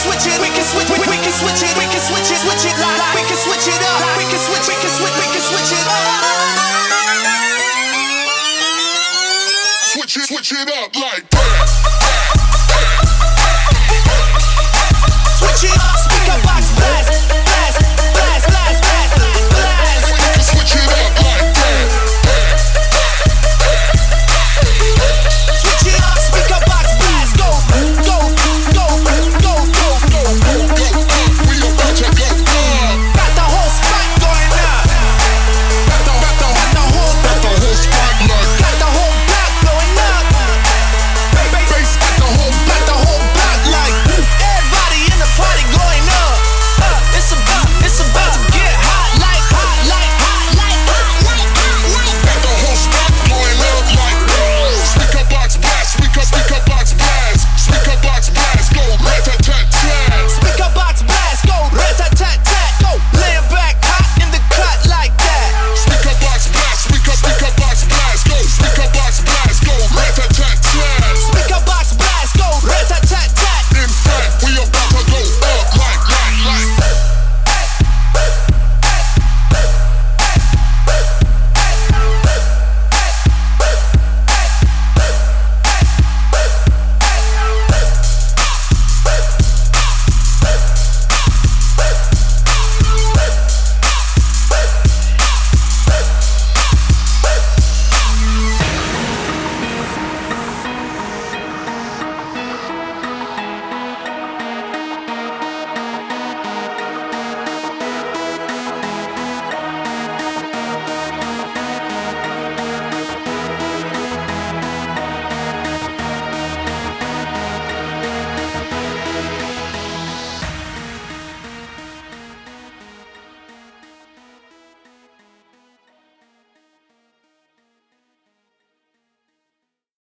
switch it, we can switch, we, we can switch it, we can switch it, switch it, like, we can switch it up, we can switch, we can switch, we can switch it. up. Switch it, switch it up like.